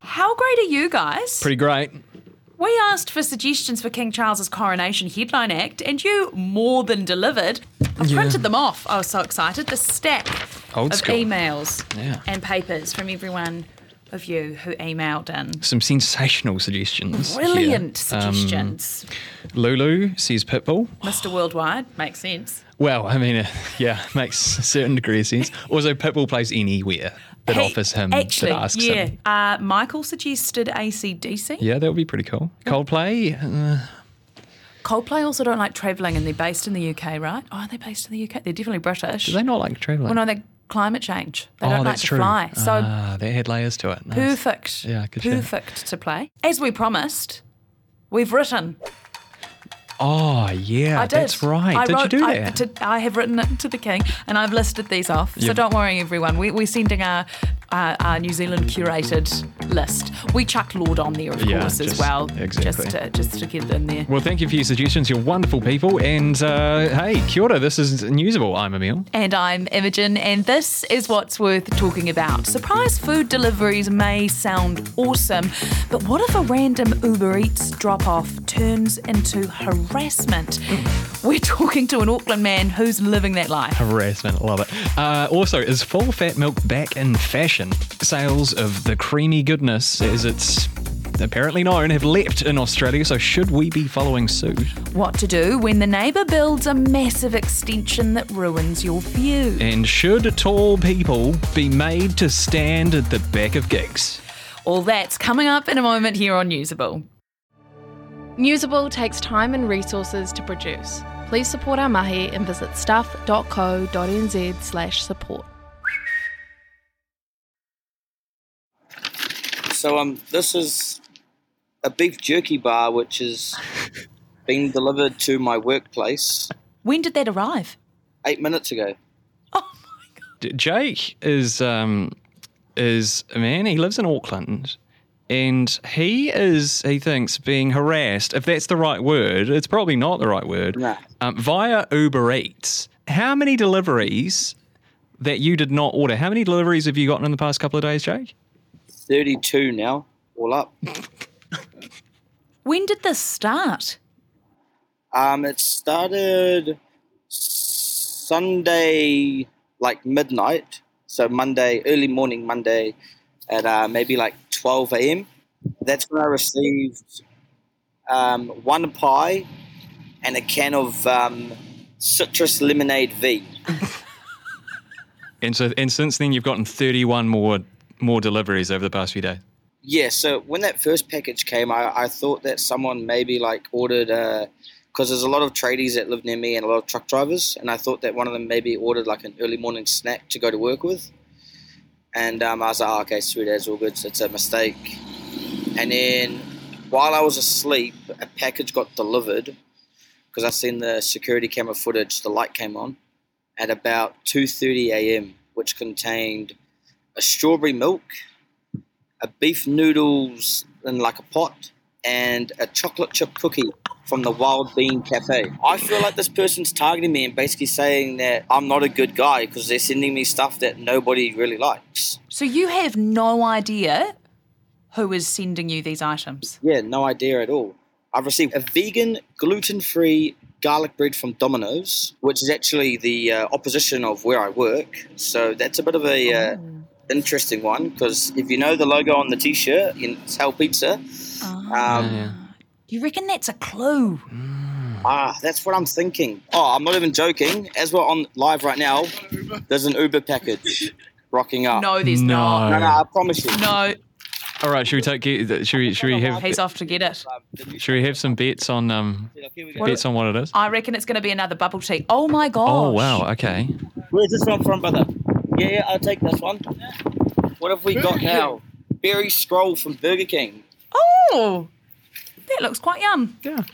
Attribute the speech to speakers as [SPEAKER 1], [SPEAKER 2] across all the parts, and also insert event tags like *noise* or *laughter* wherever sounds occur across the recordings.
[SPEAKER 1] How great are you guys?
[SPEAKER 2] Pretty great.
[SPEAKER 1] We asked for suggestions for King Charles's coronation headline act, and you more than delivered. I
[SPEAKER 2] Yeah.
[SPEAKER 1] printed them off. I was so excited. The stack
[SPEAKER 2] Old
[SPEAKER 1] of
[SPEAKER 2] school.
[SPEAKER 1] emails
[SPEAKER 2] Yeah.
[SPEAKER 1] and papers from everyone of you who emailed in.
[SPEAKER 2] Some sensational suggestions. here.
[SPEAKER 1] Brilliant
[SPEAKER 2] Um,
[SPEAKER 1] suggestions.
[SPEAKER 2] Lulu says Pitbull.
[SPEAKER 1] Mr. Worldwide makes sense.
[SPEAKER 2] Well, I mean, uh, *laughs* yeah, makes a certain degree of sense. Also, Pitbull plays anywhere that
[SPEAKER 1] Hey,
[SPEAKER 2] offers him,
[SPEAKER 1] actually,
[SPEAKER 2] that asks
[SPEAKER 1] yeah.
[SPEAKER 2] him.
[SPEAKER 1] Uh, Michael suggested ACDC.
[SPEAKER 2] Yeah, that would be pretty cool. Coldplay. Uh,
[SPEAKER 1] Coldplay also don't like travelling, and they're based in the UK, right? Oh, are they based in the UK? They're definitely British.
[SPEAKER 2] do they not like traveling?
[SPEAKER 1] Well, no, they're climate change. They
[SPEAKER 2] oh,
[SPEAKER 1] don't like to
[SPEAKER 2] true.
[SPEAKER 1] fly. So
[SPEAKER 2] ah, that had layers to it. Nice.
[SPEAKER 1] perfect.
[SPEAKER 2] Yeah, good.
[SPEAKER 1] Perfect to play. As we promised, we've written.
[SPEAKER 2] Oh, yeah,
[SPEAKER 1] I
[SPEAKER 2] that's right.
[SPEAKER 1] I
[SPEAKER 2] did
[SPEAKER 1] wrote,
[SPEAKER 2] you do
[SPEAKER 1] I,
[SPEAKER 2] that?
[SPEAKER 1] to- I have written it to the king, and I've listed these off. So don't worry, everyone. We, we're sending our, our, our New Zealand curated list. We chucked Lorde on there, of
[SPEAKER 2] Yeah,
[SPEAKER 1] course, as well,
[SPEAKER 2] exactly.
[SPEAKER 1] just to, just to get it in there.
[SPEAKER 2] well, thank you for your suggestions. You're wonderful people. And uh, hey, kia ora. This is Newsable. I'm Emil.
[SPEAKER 1] And I'm Imogen, and this is what's worth talking about. Surprise food deliveries may sound awesome, but what if a random Uber Eats drop off turns into harassment? We're talking to an Auckland man who's living that life.
[SPEAKER 2] Harassment, love it. Uh, also, is full fat milk back in fashion? Sales of the creamy goodness, as it's apparently known, have leapt in Australia, so should we be following suit?
[SPEAKER 1] What to do when the neighbour builds a massive extension that ruins your view?
[SPEAKER 2] And should tall people be made to stand at the back of gigs?
[SPEAKER 1] All that's coming up in a moment here on Newsable.
[SPEAKER 3] Newsable takes time and resources to produce. Please support our mahi and visit stuff.co.nz
[SPEAKER 4] So um, this is a beef jerky bar which is being delivered to my workplace
[SPEAKER 1] When did that arrive?
[SPEAKER 4] eight minutes ago.
[SPEAKER 2] D- Jake is um, is a man. He lives in Auckland, and he is he thinks being harassed. If that's the right word, it's probably not the right word.
[SPEAKER 4] Nah.
[SPEAKER 2] Um, via Uber Eats. How many deliveries that you did not order? How many deliveries have you gotten in the past couple of days, Jake?
[SPEAKER 4] Thirty-two now, all up.
[SPEAKER 1] When did this start?
[SPEAKER 4] Um, it started Sunday, like midnight. So Monday, early morning Monday, at uh, maybe like twelve a.m. That's when I received um, one pie and a can of um, citrus lemonade V. *laughs*
[SPEAKER 2] And so, and since then, you've gotten thirty-one more more deliveries over the past few days.
[SPEAKER 4] Yeah, so when that first package came, I, I thought that someone maybe like ordered because there's a lot of tradies that live near me and a lot of truck drivers, and I thought that one of them maybe ordered like an early morning snack to go to work with. And um, I was like, oh, okay, sweet, that's all good. So it's a mistake. And then while I was asleep, a package got delivered because I seen the security camera footage. The light came on at about 2:30 a.m., which contained a strawberry milk, a beef noodles in like a pot, and a chocolate chip cookie from the Wild Bean Cafe. I feel like this person's targeting me and basically saying that I'm not a good guy because they're sending me stuff that nobody really likes.
[SPEAKER 1] So you have no idea who is sending you these items.
[SPEAKER 4] Yeah, no idea at all. I've received a vegan, gluten free garlic bread from Domino's, which is actually the uh, opposition of where I work. So that's a bit of a uh, interesting one because if you know the logo on the t shirt, it's Hell Pizza. Um,
[SPEAKER 1] You reckon that's a clue?
[SPEAKER 4] Ah, that's what I'm thinking. Oh, I'm not even joking. As we're on live right now, there's an Uber package rocking up.
[SPEAKER 1] No, there's
[SPEAKER 2] No.
[SPEAKER 1] not.
[SPEAKER 4] no, no, I promise you.
[SPEAKER 1] No,
[SPEAKER 2] All right, should we take? Should we? Should we have?
[SPEAKER 1] he's off to get it.
[SPEAKER 2] Should we have some bets on um bets on what it is?
[SPEAKER 1] I reckon it's going to be another bubble tea. Oh my god!
[SPEAKER 2] Oh wow, okay.
[SPEAKER 4] Where's this one from, brother? Yeah, yeah, I'll take this one. What have we got now? Berry Scroll from Burger King.
[SPEAKER 1] Oh, that looks quite yum.
[SPEAKER 2] Yeah.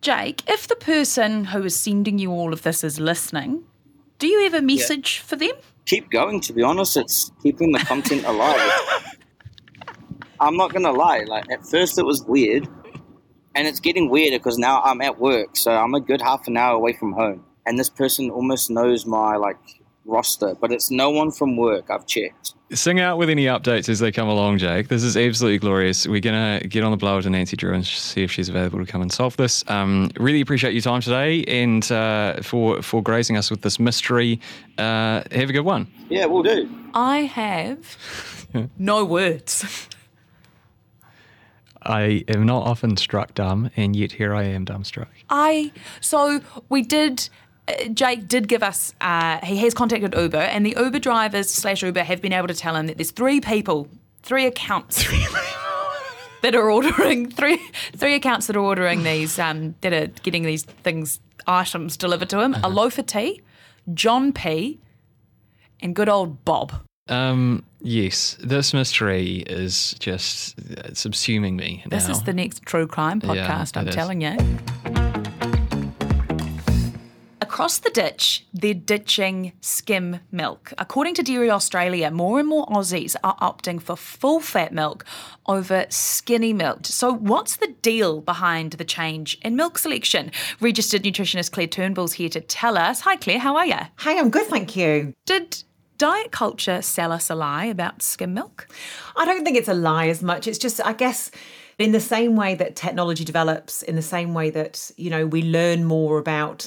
[SPEAKER 1] Jake, if the person who is sending you all of this is listening, do you have a message for them?
[SPEAKER 4] Keep going, to be honest. It's keeping the content alive. *laughs* I'm not going to lie. Like, at first it was weird. And it's getting weirder because now I'm at work. So I'm a good half an hour away from home. And this person almost knows my, like, roster, but it's no one from work. I've checked.
[SPEAKER 2] Sing out with any updates as they come along, Jake. This is absolutely glorious. We're going to get on the blower to Nancy Drew and see if she's available to come and solve this. Um, really appreciate your time today and uh, for, for gracing us with this mystery. Uh, have a good one.
[SPEAKER 4] Yeah, we'll do.
[SPEAKER 1] I have *laughs* no words.
[SPEAKER 2] I am not often struck dumb, and yet here I am dumbstruck.
[SPEAKER 1] I so we did. Jake did give us. Uh, he has contacted Uber, and the Uber drivers slash Uber have been able to tell him that there's three people, three accounts. *laughs* that are ordering three three accounts that are ordering these um, that are getting these things items delivered to him. A loaf of tea, John P, and good old Bob.
[SPEAKER 2] Um, yes, this mystery is just uh, subsuming me.
[SPEAKER 1] This is the next true crime
[SPEAKER 2] Yeah,
[SPEAKER 1] podcast, I'm
[SPEAKER 2] it is.
[SPEAKER 1] telling you. Across the ditch, they're ditching skim milk. According to Dairy Australia, more and more Aussies are opting for full fat milk over skinny milk. So, what's the deal behind the change in milk selection? Registered nutritionist Claire Turnbull's here to tell us. Hi, Claire, how are you?
[SPEAKER 5] Hey, I'm good, thank you.
[SPEAKER 1] Did diet culture sell us a lie about skim milk?
[SPEAKER 5] I don't think it's a lie as much. It's just, I guess, in the same way that technology develops, in the same way that, you know, we learn more about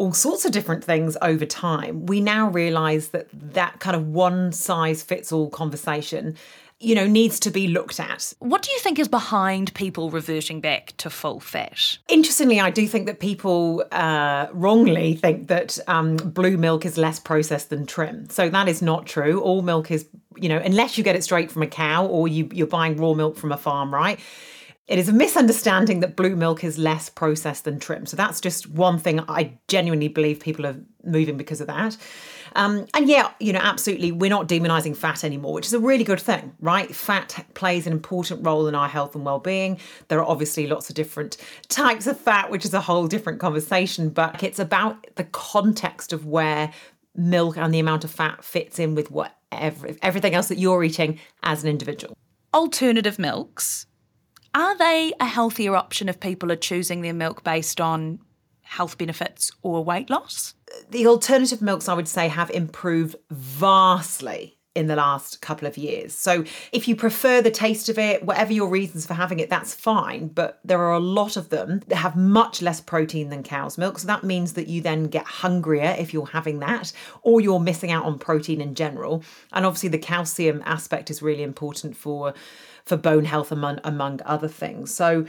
[SPEAKER 5] all sorts of different things over time, we now realize that that kind of one size fits all conversation, you know, needs to be looked at.
[SPEAKER 1] What do you think is behind people reverting back to full fat?
[SPEAKER 5] Interestingly, I do think that people uh, wrongly think that um, blue milk is less processed than trim. So that is not true. All milk is, you know, unless you get it straight from a cow or you, you're buying raw milk from a farm, right? It is a misunderstanding that blue milk is less processed than trim. So that's just one thing I genuinely believe people are moving because of that. Um, and yeah, you know, absolutely, we're not demonizing fat anymore, which is a really good thing, right? Fat plays an important role in our health and well-being. There are obviously lots of different types of fat, which is a whole different conversation, but it's about the context of where milk and the amount of fat fits in with whatever, everything else that you're eating as an individual.
[SPEAKER 1] alternative milks, are they a healthier option if people are choosing their milk based on health benefits or weight loss?
[SPEAKER 5] the alternative milks, I would say, have improved vastly in the last couple of years. So if you prefer the taste of it, whatever your reasons for having it, that's fine. But there are a lot of them that have much less protein than cow's milk. So that means that you then get hungrier if you're having that, or you're missing out on protein in general. And obviously the calcium aspect is really important for for bone health among among other things. So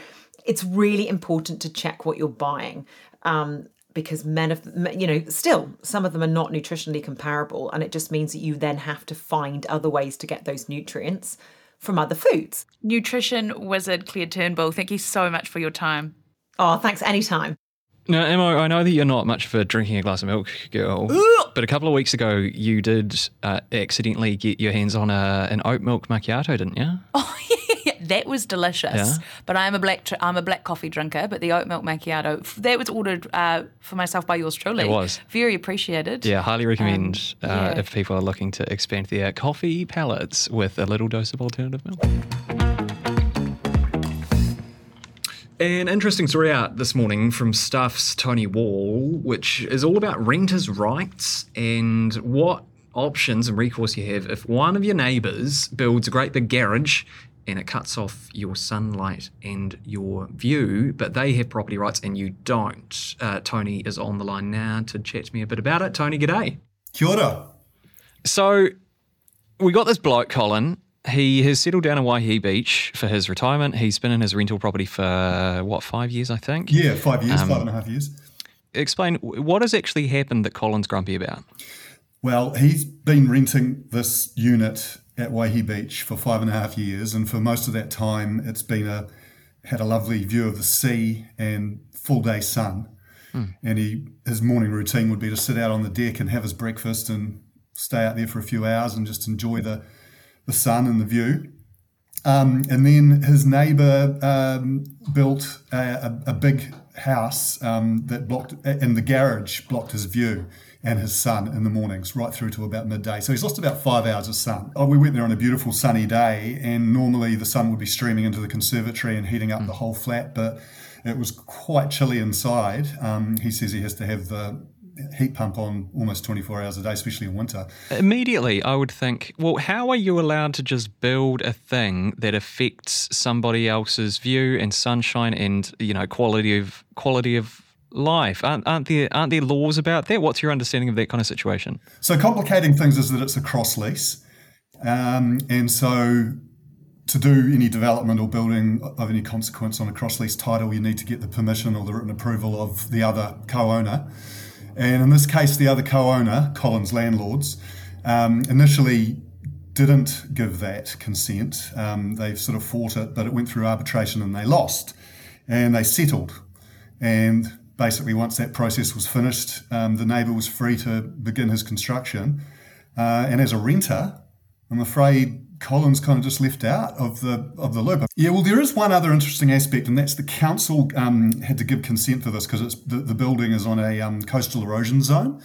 [SPEAKER 5] it's really important to check what you're buying. Um, because men of you know still some of them are not nutritionally comparable and it just means that you then have to find other ways to get those nutrients from other foods
[SPEAKER 1] Nutrition wizard Claire Turnbull, thank you so much for your time.
[SPEAKER 5] oh thanks anytime
[SPEAKER 2] Now, Emma, I know that you're not much for drinking a glass of milk, girl. But a couple of weeks ago, you did uh, accidentally get your hands on a, an oat milk macchiato, didn't you? *laughs*
[SPEAKER 1] Oh yeah, that was delicious.
[SPEAKER 2] Yeah?
[SPEAKER 1] But I'm a black tr- I'm a black coffee drinker. But the oat milk macchiato f- that was ordered uh, for myself by yours truly.
[SPEAKER 2] It was.
[SPEAKER 1] very appreciated.
[SPEAKER 2] Yeah, highly recommend
[SPEAKER 1] Um,
[SPEAKER 2] uh,
[SPEAKER 1] yeah.
[SPEAKER 2] if people are looking to expand their coffee palates with a little dose of alternative milk. An interesting story out this morning from Stuff's Tony Wall, which is all about renters' rights and what options and recourse you have if one of your neighbours builds a great big garage and it cuts off your sunlight and your view, but they have property rights and you don't. Uh, Tony is on the line now to chat to me a bit about it. Tony, g'day.
[SPEAKER 6] Kia ora.
[SPEAKER 2] So we got this bloke, Colin. He has settled down in Waihi Beach for his retirement. He's been in his rental property for what five years, I think.
[SPEAKER 6] Yeah, five years, um, five and a half years.
[SPEAKER 2] Explain what has actually happened that Colin's grumpy about.
[SPEAKER 6] Well, he's been renting this unit at Waihi Beach for five and a half years, and for most of that time, it's been a had a lovely view of the sea and full day sun. Hmm. And he his morning routine would be to sit out on the deck and have his breakfast and stay out there for a few hours and just enjoy the the sun and the view. Um, and then his neighbour um, built a, a, a big house um, that blocked, and the garage blocked his view and his sun in the mornings, right through to about midday. So he's lost about five hours of sun. Oh, we went there on a beautiful sunny day, and normally the sun would be streaming into the conservatory and heating up the whole flat, but it was quite chilly inside. Um, he says he has to have the heat pump on almost 24 hours a day, especially in winter.
[SPEAKER 2] Immediately, I would think, well, how are you allowed to just build a thing that affects somebody else's view and sunshine and you know quality of quality of life? Aren't, aren't there aren't there laws about that? What's your understanding of that kind of situation?
[SPEAKER 6] So complicating things is that it's a cross lease, um, and so to do any development or building of any consequence on a cross lease title, you need to get the permission or the written approval of the other co-owner. And in this case, the other co-owner, Colin's Landlords, um, initially didn't give that consent. Um, they sort of fought it, but it went through arbitration and they lost, and they settled. And basically, once that process was finished, um, the neighbour was free to begin his construction. Uh, and as a renter, I'm afraid Colin's kind of just left out of the of the loop. Yeah, well, there is one other interesting aspect, and that's the council um, had to give consent for this because the, the building is on a um, coastal erosion zone,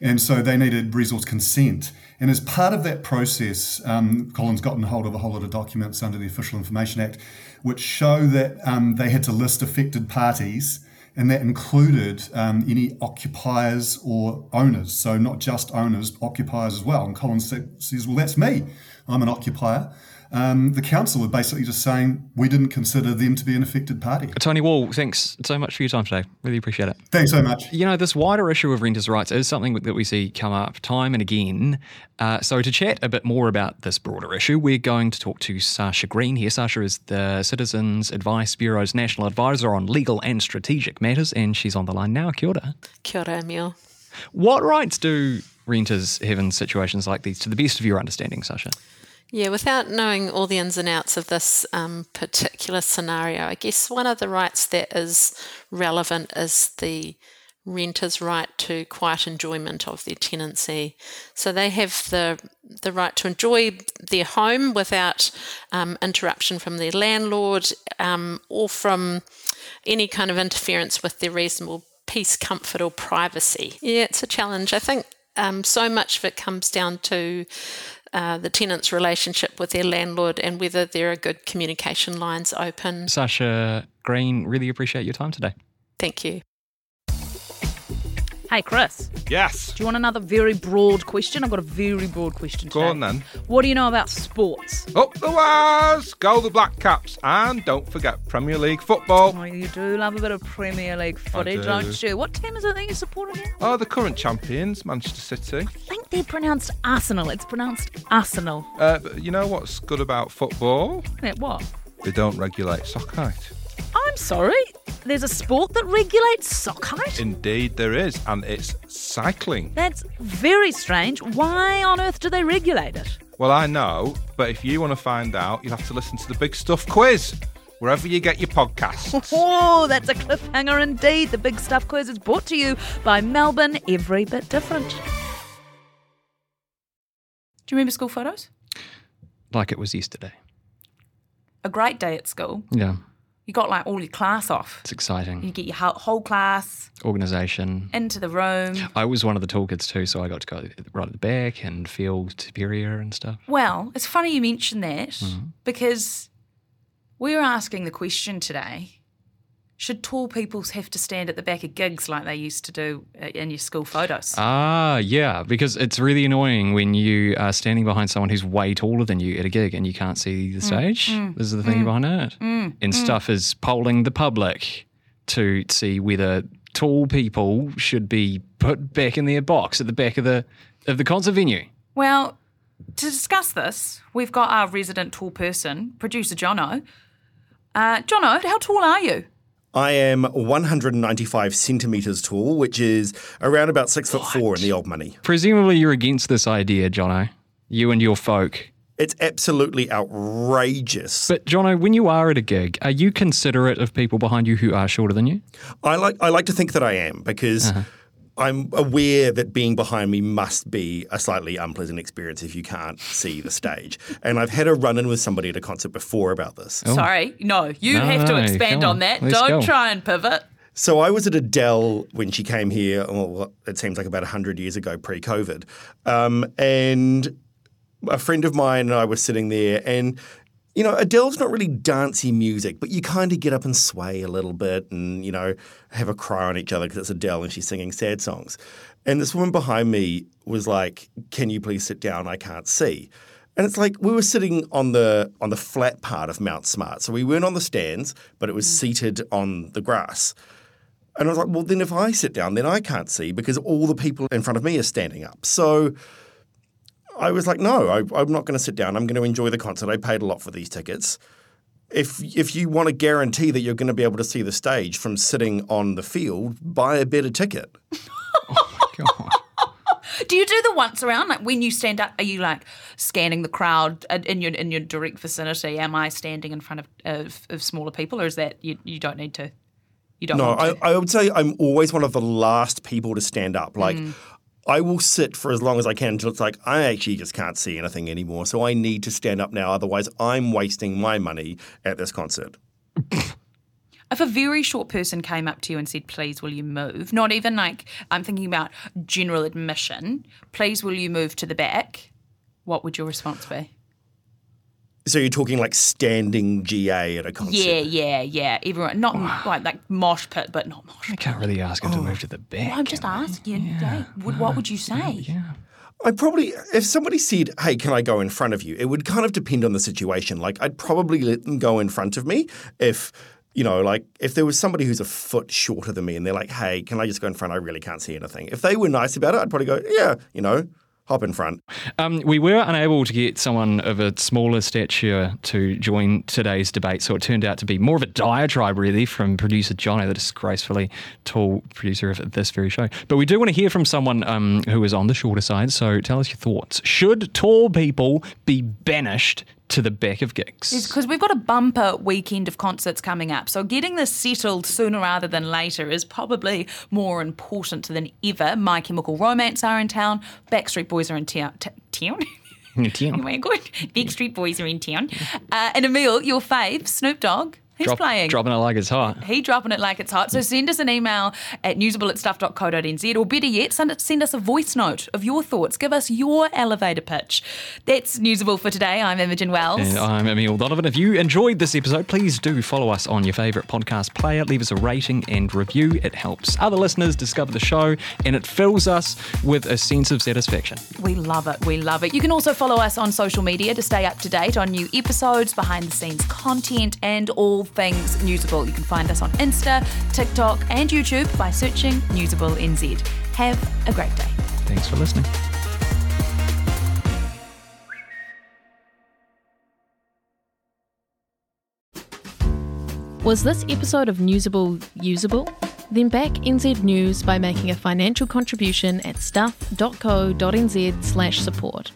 [SPEAKER 6] and so they needed resource consent. And as part of that process, um, gotten hold of a whole lot of documents under the Official Information Act, which show that um, they had to list affected parties and that included um, any occupiers or owners. So not just owners, occupiers as well. And Collins says, "Well, that's me. I'm an occupier." Um, the council are basically just saying we didn't consider them to be an affected party.
[SPEAKER 2] Tony Wall, thanks so much for your time today. Really appreciate it.
[SPEAKER 6] Thanks so much.
[SPEAKER 2] You know, this wider issue of renters' rights is something that we see come up time and again. Uh, so, to chat a bit more about this broader issue, we're going to talk to Sasha Green here. Sasha is the Citizens Advice Bureau's National Advisor on Legal and Strategic Matters, and she's on the line now. Kia ora.
[SPEAKER 7] Kia ora, Emil.
[SPEAKER 2] What rights do renters have in situations like these, to the best of your understanding, Sasha?
[SPEAKER 7] Yeah, without knowing all the ins and outs of this um, particular scenario, I guess one of the rights that is relevant is the renter's right to quiet enjoyment of their tenancy. So they have the the right to enjoy their home without um, interruption from their landlord um, or from any kind of interference with their reasonable peace, comfort, or privacy. Yeah, it's a challenge. I think um, so much of it comes down to uh, the tenant's relationship with their landlord and whether there are good communication lines open.
[SPEAKER 2] Sasha Green, really appreciate your time today.
[SPEAKER 7] Thank you.
[SPEAKER 1] Hey, Chris.
[SPEAKER 8] Yes.
[SPEAKER 1] Do you want another very broad question? I've got a very broad question
[SPEAKER 8] Go on then.
[SPEAKER 1] What do you know about sports?
[SPEAKER 8] Up the wires, go the Black Caps, and don't forget Premier League football.
[SPEAKER 1] Oh, you do love a bit of Premier League footy,
[SPEAKER 8] do.
[SPEAKER 1] don't you? What team is it that you support again?
[SPEAKER 8] Oh, the current champions, Manchester City.
[SPEAKER 1] I think they're pronounced Arsenal. It's pronounced Arsenal.
[SPEAKER 8] Uh, but you know what's good about football?
[SPEAKER 1] What?
[SPEAKER 8] They don't regulate sock height.
[SPEAKER 1] I'm sorry. There's a sport that regulates sock height?
[SPEAKER 8] Indeed, there is, and it's cycling.
[SPEAKER 1] That's very strange. Why on earth do they regulate it?
[SPEAKER 8] Well, I know, but if you want to find out, you'll have to listen to the Big Stuff quiz wherever you get your podcasts. *laughs*
[SPEAKER 1] Oh, that's a cliffhanger indeed. The Big Stuff Quiz is brought to you by Melbourne Every Bit Different. Do you remember school photos?
[SPEAKER 2] Like it was yesterday.
[SPEAKER 1] A great day at school.
[SPEAKER 2] Yeah,
[SPEAKER 1] You got like all your class off.
[SPEAKER 2] it's exciting.
[SPEAKER 1] You get your whole, whole class
[SPEAKER 2] Organisation.
[SPEAKER 1] into the room.
[SPEAKER 2] I was one of the tall kids too, so I got to go right at the back and feel superior and stuff.
[SPEAKER 1] Well, it's funny you mention that
[SPEAKER 2] Mm-hmm.
[SPEAKER 1] because we were asking the question today should tall people have to stand at the back of gigs like they used to do uh, in your school photos?
[SPEAKER 2] Ah, yeah, because it's really annoying when you are standing behind someone who's way taller than you at a gig and you can't see the stage. this is the thing behind it. and stuff is polling the public to see whether tall people should be put back in their box at the back of the of the concert venue.
[SPEAKER 1] Well, to discuss this, we've got our resident tall person, producer Jono. Uh, Jono, how tall are you?
[SPEAKER 9] I am 195 centimetres tall, which is around about six foot four in the old money.
[SPEAKER 2] Presumably, you're against this idea, Jono. You and your folk.
[SPEAKER 9] It's absolutely outrageous.
[SPEAKER 2] But Jono, when you are at a gig, are you considerate of people behind you who are shorter than you?
[SPEAKER 9] I like I like to think that I am because uh-huh. I'm aware that being behind me must be a slightly unpleasant experience if you can't see the stage. *laughs* And I've had a run in with somebody at a concert before about this.
[SPEAKER 1] Sorry, no, you
[SPEAKER 2] No,
[SPEAKER 1] have to expand on
[SPEAKER 2] on,
[SPEAKER 1] that.
[SPEAKER 2] let's
[SPEAKER 1] Don't
[SPEAKER 2] go.
[SPEAKER 1] try and pivot.
[SPEAKER 9] So I was at Adele when she came here. Well, it seems like about hundred years ago, pre-COVID, um, and a friend of mine and I were sitting there, and you know, Adele's not really dancey music, but you kind of get up and sway a little bit and, you know, have a cry on each other because it's Adele and she's singing sad songs. And this woman behind me was like, Can you please sit down? I can't see. And it's like we were sitting on the on the flat part of Mount Smart. So we weren't on the stands, but it was mm. seated on the grass. And I was like, well, then if I sit down, then I can't see because all the people in front of me are standing up. So I was like, no, I, I'm not going to sit down. I'm going to enjoy the concert. I paid a lot for these tickets. If if you want to guarantee that you're going to be able to see the stage from sitting on the field, buy a better ticket.
[SPEAKER 2] oh my God.
[SPEAKER 1] Do you do the once around? Like when you stand up, are you like scanning the crowd uh, in your in your direct vicinity? Am I standing in front of of, of smaller people, or is that you you don't need to? You don't.
[SPEAKER 9] No,
[SPEAKER 1] want
[SPEAKER 9] I,
[SPEAKER 1] to?
[SPEAKER 9] I would say I'm always one of the last people to stand up. Like, I will sit for as long as I can until it's like, I actually just can't see anything anymore. So I need to stand up now. Otherwise, I'm wasting my money at this concert.
[SPEAKER 1] If a very short person came up to you and said, "Please, will you move?" Not even like I'm thinking about general admission. Please, will you move to the back? What would your response be?
[SPEAKER 9] So you're talking like standing GA at a concert?
[SPEAKER 1] Yeah, yeah, yeah. Everyone, not like like mosh pit, but not mosh.
[SPEAKER 2] I can't really ask him to move to the back.
[SPEAKER 1] Well, I'm just asking. Yeah. Would, what would you say?
[SPEAKER 2] Yeah.
[SPEAKER 9] I probably, if somebody said, hey, can I go in front of you? It would kind of depend on the situation. Like, I'd probably let them go in front of me if, you know, like if there was somebody who's a foot shorter than me and they're like, hey, can I just go in front? I really can't see anything. If they were nice about it, I'd probably go, yeah, you know, hop in front.
[SPEAKER 2] Um, we were unable to get someone of a smaller stature to join today's debate, so it turned out to be more of a diatribe, really, from producer Jono, the disgracefully tall producer of this very show. But we do want to hear from someone um, who is on the shorter side, so tell us your thoughts. Should tall people be banished to the back of gigs?
[SPEAKER 1] Because we've got a bumper weekend of concerts coming up. So getting this settled sooner rather than later is probably more important than ever. My Chemical Romance are in town. Backstreet Boys are in town. T- town? Oh my god. Backstreet Boys are in town. Uh, and Emil, your fave, Snoop Dogg, he's
[SPEAKER 2] Drop-
[SPEAKER 1] playing.
[SPEAKER 2] Dropping it like it's hot.
[SPEAKER 1] He dropping it like it's hot. So send us an email at newsable at stuff.co.nz or better yet, send, send us a voice note of your thoughts. Give us your elevator pitch. That's Newsable for today. I'm Imogen Wells.
[SPEAKER 2] And I'm Emil Donovan. If you enjoyed this episode, please do follow us on your favourite podcast player. Leave us a rating and review. It helps other listeners discover the show and it fills us with a sense of satisfaction.
[SPEAKER 1] We love it. We love it. You can also follow us on social media to stay up to date on new episodes, behind the scenes content, and all things Newsable. You can find us on Insta, TikTok, and YouTube by searching Newsable NZ. Have a great day.
[SPEAKER 2] Thanks for listening.
[SPEAKER 3] Was this episode of Newsable usable? Then back NZ News by making a financial contribution at stuff.co.nz slash support.